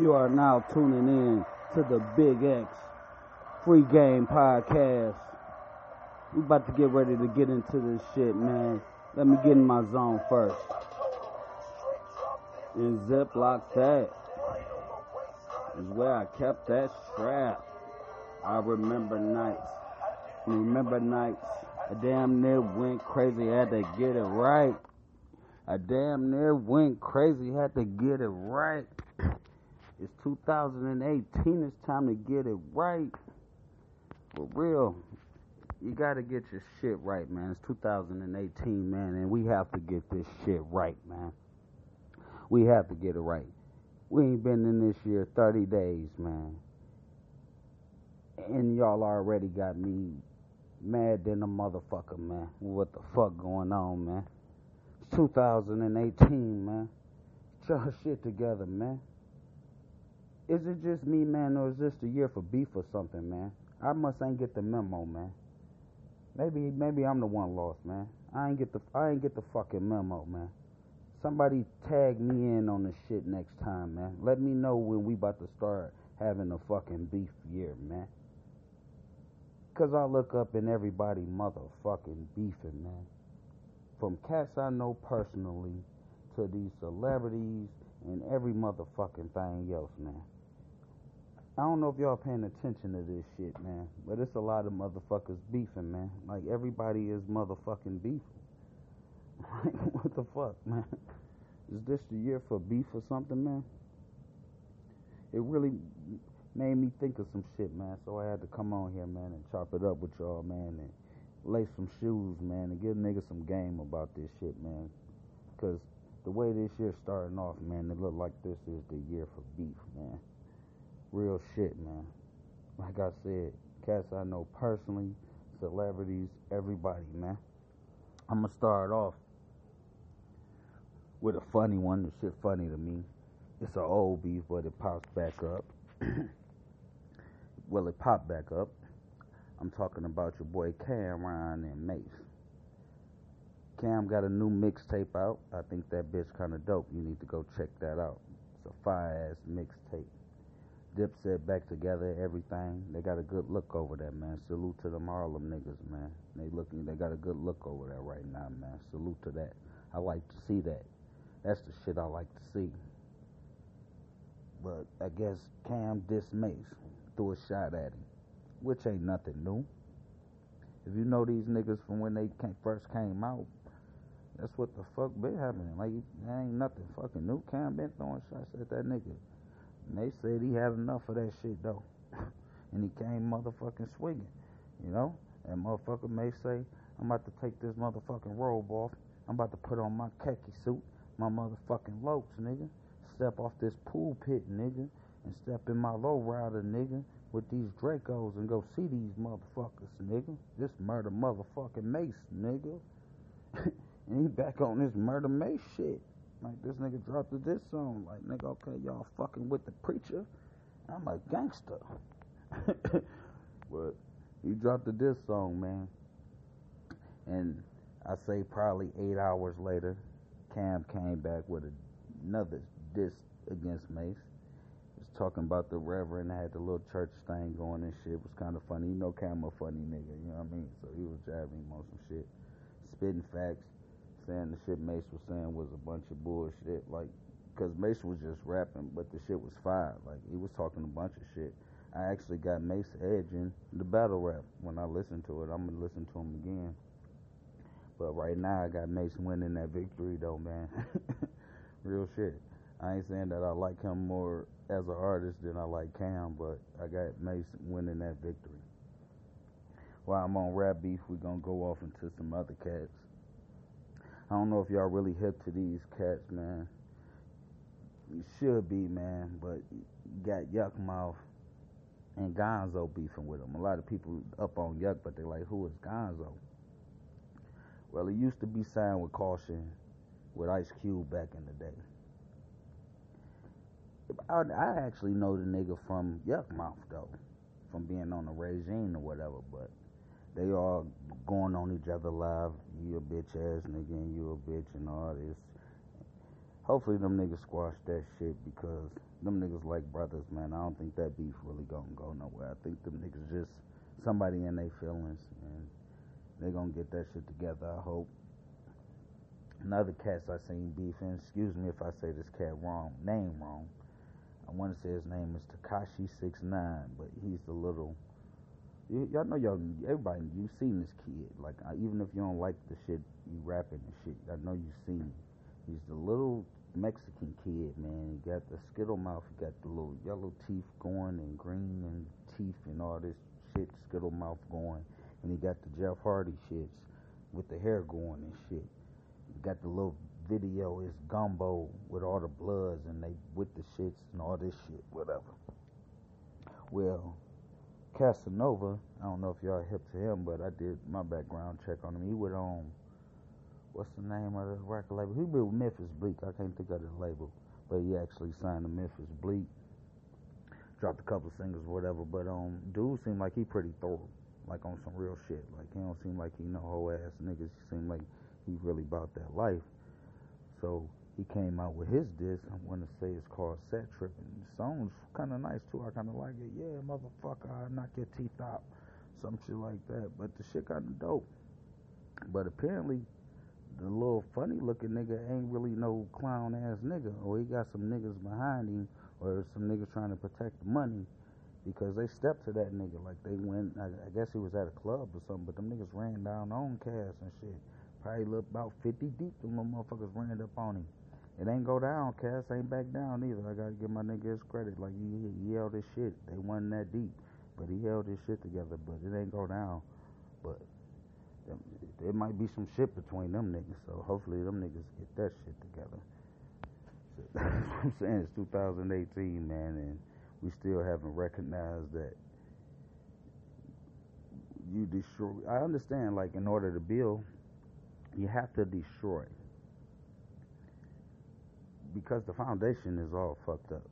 You are now tuning in to the Big X Free Game Podcast. We about to get ready to get into this shit, man. Let me get in my zone first. And Ziploc that is where I kept that strap. I remember nights. I Remember nights. I damn near went crazy, had to get it right. I damn near went crazy, had to get it right. It's 2018, it's time to get it right. For real. You gotta get your shit right, man. It's 2018, man, and we have to get this shit right, man. We have to get it right. We ain't been in this year 30 days, man. And y'all already got me mad than a motherfucker, man. What the fuck going on, man? It's 2018, man. Get shit together, man. Is it just me, man, or is this the year for beef or something, man? I must ain't get the memo, man. Maybe maybe I'm the one lost, man. I ain't get the I ain't get the fucking memo, man. Somebody tag me in on the shit next time, man. Let me know when we about to start having a fucking beef year, man. Cause I look up and everybody motherfucking beefing, man. From cats I know personally to these celebrities and every motherfucking thing else, man. I don't know if y'all paying attention to this shit, man, but it's a lot of motherfuckers beefing, man. Like everybody is motherfucking beefing. What the fuck, man? Is this the year for beef or something, man? It really made me think of some shit, man. So I had to come on here, man, and chop it up with y'all, man, and lace some shoes, man, and give niggas some game about this shit, man. Cause the way this year's starting off, man, it look like this is the year for beef, man. Real shit, man. Like I said, cats I know personally, celebrities, everybody, man. I'm gonna start off with a funny one. The shit funny to me. It's an old beef, but it pops back up. well, it popped back up. I'm talking about your boy Cam'ron and Mase. Cam got a new mixtape out. I think that bitch kind of dope. You need to go check that out. It's a fire ass mixtape. Dipset back together, everything. They got a good look over there, man. Salute to them Harlem niggas, man. They looking, they got a good look over there right now, man. Salute to that. I like to see that. That's the shit I like to see. But I guess Cam dismissed, threw a shot at him, which ain't nothing new. If you know these niggas from when they came, first came out, that's what the fuck been happening. Like, there ain't nothing fucking new. Cam been throwing shots at that nigga. And they said he had enough of that shit though. and he came motherfucking swinging, you know? And motherfucker may say, I'm about to take this motherfucking robe off. I'm about to put on my khaki suit, my motherfucking locs, nigga. Step off this pool pit, nigga. And step in my low rider, nigga. With these Dracos and go see these motherfuckers, nigga. This murder motherfucking Mase, nigga. and he back on this murder Mase shit. Like this nigga dropped this song. Like nigga, okay, y'all fucking with the preacher. I'm a gangster. but he dropped the diss song, man. And I say probably eight hours later, Cam came back with another diss against Mase. Was talking about the Reverend had the little church thing going and shit. It was kind of funny. You know Cam a funny nigga, you know what I mean? So he was jabbing him on some shit. Spitting facts saying the shit Mase was saying was a bunch of bullshit. Like, cause Mase was just rapping, but the shit was fire. Like, he was talking a bunch of shit. I actually got Mase Edge in the battle rap. When I listen to it, I'm gonna listen to him again. But right now, I got Mase winning that victory, though, man. Real shit. I ain't saying that I like him more as an artist than I like Cam, but I got Mase winning that victory. While I'm on rap beef, we're gonna go off into some other cats. I don't know if y'all really hip to these cats, man. You should be, man, but you got Yukmouth and Gonzoe beefing with them. A lot of people up on Yuck, but they're like, who is Gonzoe? Well, he used to be signed with Kausion with Ice Cube back in the day. I, I actually know the nigga from Yukmouth though, from being on the regime or whatever, but they all going on each other live. You a bitch ass nigga and you a bitch and all this. hopefully them niggas squash that shit because them niggas like brothers, man. I don't think that beef really gonna go nowhere. I think them niggas just somebody in their feelings and they gonna get that shit together. I hope. Another cats I seen beefing. Excuse me if I say this cat wrong, name wrong. I want to say his name is Tekashi Six Nine, but he's the little. Y'all know y'all. Everybody, you seen this kid. Like I, even if you don't like the shit you rapping and shit, I know you seen. He's the little Mexican kid, man. He got the skittle mouth. He got the little yellow teeth going and green and teeth and all this shit. Skittle mouth going, and he got the Jeff Hardy shits with the hair going and shit. He got the little video is Gummo with all the bloods and they with the shits and all this shit, whatever. Well, Casanova, I don't know if y'all hip to him, but I did my background check on him. He went on, what's the name of the record label? He been with Memphis Bleek. I can't think of the label, but he actually signed to Memphis Bleek. Dropped a couple of singles, whatever. But um, dude seemed like he pretty thorough, like on some real shit. Like he don't seem like he no whole ass niggas. He seem like he really about that life. So he came out with his disc. I want to say it's called Set Tripping. The song's kind of nice too. I kind of like it. Yeah, motherfucker, I knock your teeth out, some shit like that. But the shit kind of dope. But apparently, the little funny looking nigga ain't really no clown ass nigga, or he got some niggas behind him, or some niggas trying to protect the money. Because they stepped to that nigga like they went. I, I guess he was at a club or something, but them niggas ran down on Cass and shit. Probably look about 50 deep. Them motherfuckers ran up on him. It ain't go down, Cass ain't back down either. I gotta give my nigga his credit. Like he, he held his shit. They wasn't that deep, but he held his shit together. But it ain't go down. But there might be some shit between them niggas. So hopefully them niggas get that shit together. So that's what I'm saying. It's 2018, man, and we still haven't recognized that you destroy. I understand, like in order to build, you have to destroy because the foundation is all fucked up.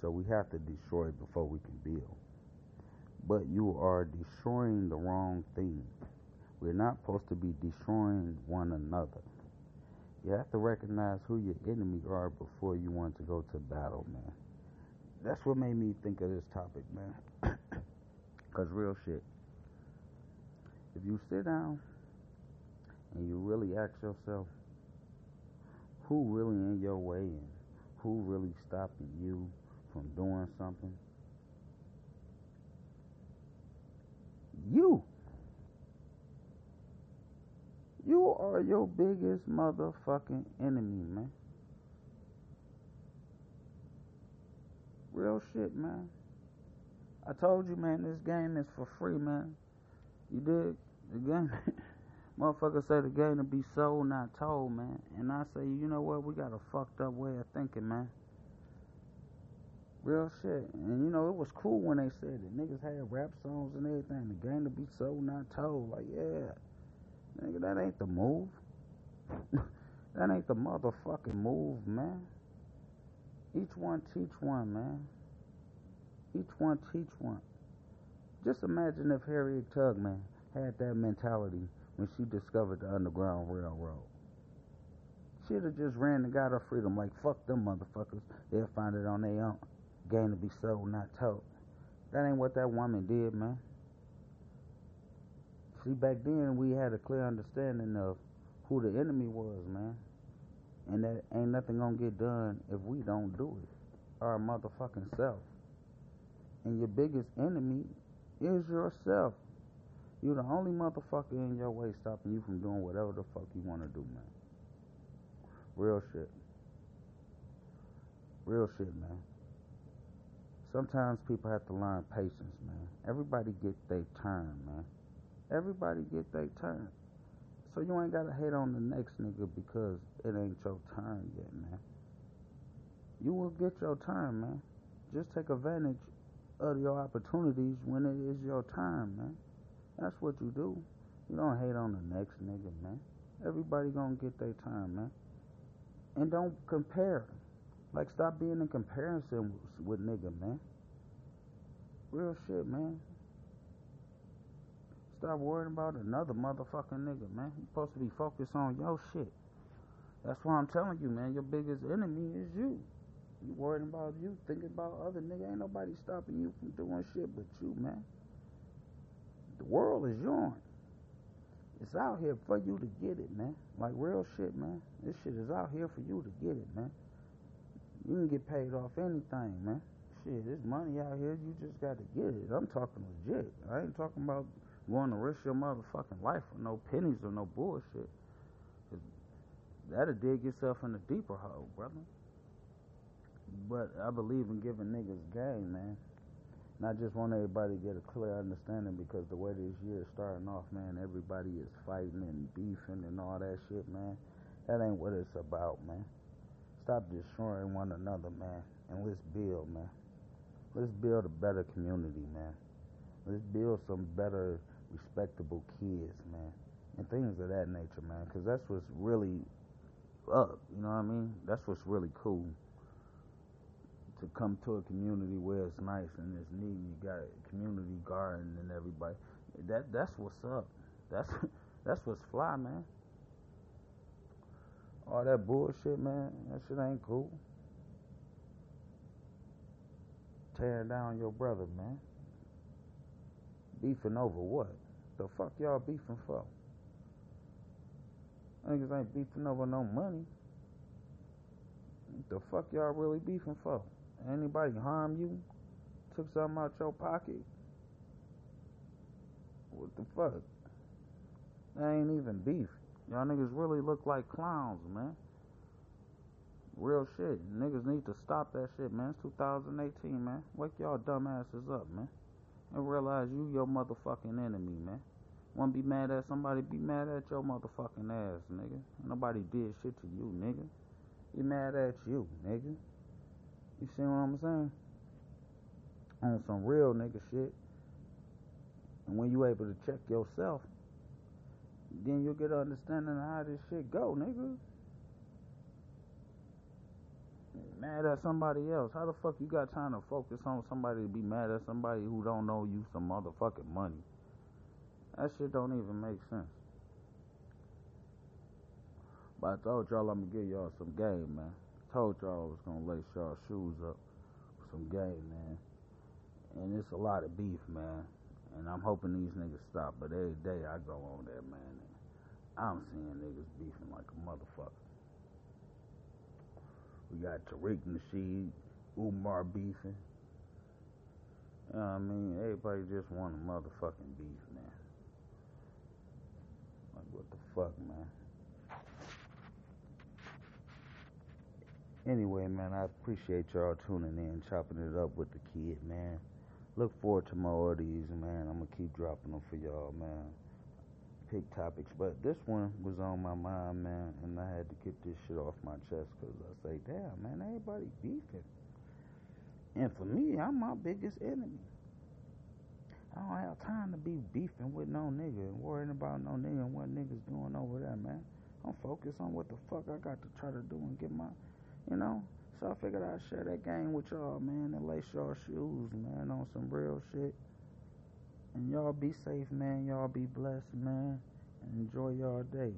So we have to destroy before we can build. But you are destroying the wrong thing. We're not supposed to be destroying one another. You have to recognize who your enemies are before you want to go to battle, man. That's what made me think of this topic, man. Because real shit. If you sit down and you really ask yourself, who really in your way and who really stopping you from doing something? You. You are your biggest motherfucking enemy, man. Real shit, man. I told you, man, this game is for free, man. You dig? The game. Motherfuckers say the game to be sold, not told, man. And I say, you know what? We got a fucked up way of thinking, man. Real shit. And you know, it was cool when they said it. Niggas had rap songs and everything. The game to be sold, not told. Like, yeah. Nigga, that ain't the move. that ain't the motherfucking move, man. Each one teach one, man. Each one teach one. Just imagine if Harriet Tubman had that mentality when she discovered the Underground Railroad. She'd have just ran and got her freedom. Like, fuck them motherfuckers. They'll find it on their own. Game to be sold, not told. That ain't what that woman did, man. See, back then we had a clear understanding of who the enemy was, man. And that ain't nothing gonna get done if we don't do it. Our motherfucking self. And your biggest enemy is yourself. You're the only motherfucker in your way stopping you from doing whatever the fuck you wanna do, man. Real shit. Real shit, man. Sometimes people have to learn patience, man. Everybody get their turn, man. Everybody get their turn. So you ain't gotta hate on the next nigga because it ain't your turn yet, man. You will get your turn, man. Just take advantage of your opportunities when it is your time, man. That's what you do. You don't hate on the next nigga, man. Everybody gonna get their time, man. And don't compare. Like, stop being in comparison with, with nigga, man. Real shit, man. Stop worrying about another motherfucking nigga, man. You supposed to be focused on your shit. That's why I'm telling you, man. Your biggest enemy is you. You worrying about you, thinking about other nigga. Ain't nobody stopping you from doing shit but you, man. The world is yours. It's out here for you to get it, man. Like real shit, man. This shit is out here for you to get it, man. You can get paid off anything, man. Shit, there's money out here. You just got to get it. I'm talking legit. I ain't talking about going to risk your motherfucking life for no pennies or no bullshit. That'll dig yourself in a deeper hole, brother. But I believe in giving niggas game, man. And I just want everybody to get a clear understanding because the way this year is starting off, man, everybody is fighting and beefing and all that shit, man. That ain't what it's about, man. Stop destroying one another, man. And let's build, man. Let's build a better community, man. Let's build some better, respectable kids, man. And things of that nature, man. Because that's what's really up. You know what I mean? That's what's really cool to come to a community where it's nice and it's neat and you got a community garden and everybody. That that's what's up. That's that's what's fly, man. All that bullshit, man, that shit ain't cool. Tearing down your brother, man. Beefing over what? The fuck y'all beefing for? Niggas ain't beefing over no money. The fuck y'all really beefing for? Anybody harm you? Took something out your pocket? What the fuck? That ain't even beef. Y'all niggas really look like clowns, man. Real shit. Niggas need to stop that shit, man. It's 2018, man. Wake y'all dumbasses up, man. And realize you your motherfucking enemy, man. Wanna be mad at somebody, be mad at your motherfucking ass, nigga. Nobody did shit to you, nigga. Be mad at you, nigga. You see what I'm saying? On some real nigga shit. And when you able to check yourself, then you'll get an understanding of how this shit go, nigga. Mad at somebody else. How the fuck you got time to focus on somebody to be mad at somebody who don't know you some motherfucking money? That shit don't even make sense. But I told y'all I'm gonna give y'all some game, man. Told y'all I was gonna lace y'all shoes up with some game, man. And it's a lot of beef, man. And I'm hoping these niggas stop. But every day I go on there, man, I'm seeing niggas beefing like a motherfucker. We got Tariq Nasheed, Umar beefing. You know what I mean? Everybody just want a motherfucking beef, man. Like, what the fuck, man? Anyway, man, I appreciate y'all tuning in, chopping it up with the kid, man. Look forward to more of these, man. I'm gonna keep dropping them for y'all, man. Pick topics, but this one was on my mind, man, and I had to get this shit off my chest because I say, damn, man, everybody beefing. And for me, I'm my biggest enemy. I don't have time to be beefing with no nigga and worrying about no nigga and what niggas doing over there, man. I'm focused on what the fuck I got to try to do and get my you know? So I figured I'd share that game with y'all, man, and lace y'all shoes, man, on some real shit. And y'all be safe, man. Y'all be blessed, man. Enjoy y'all day.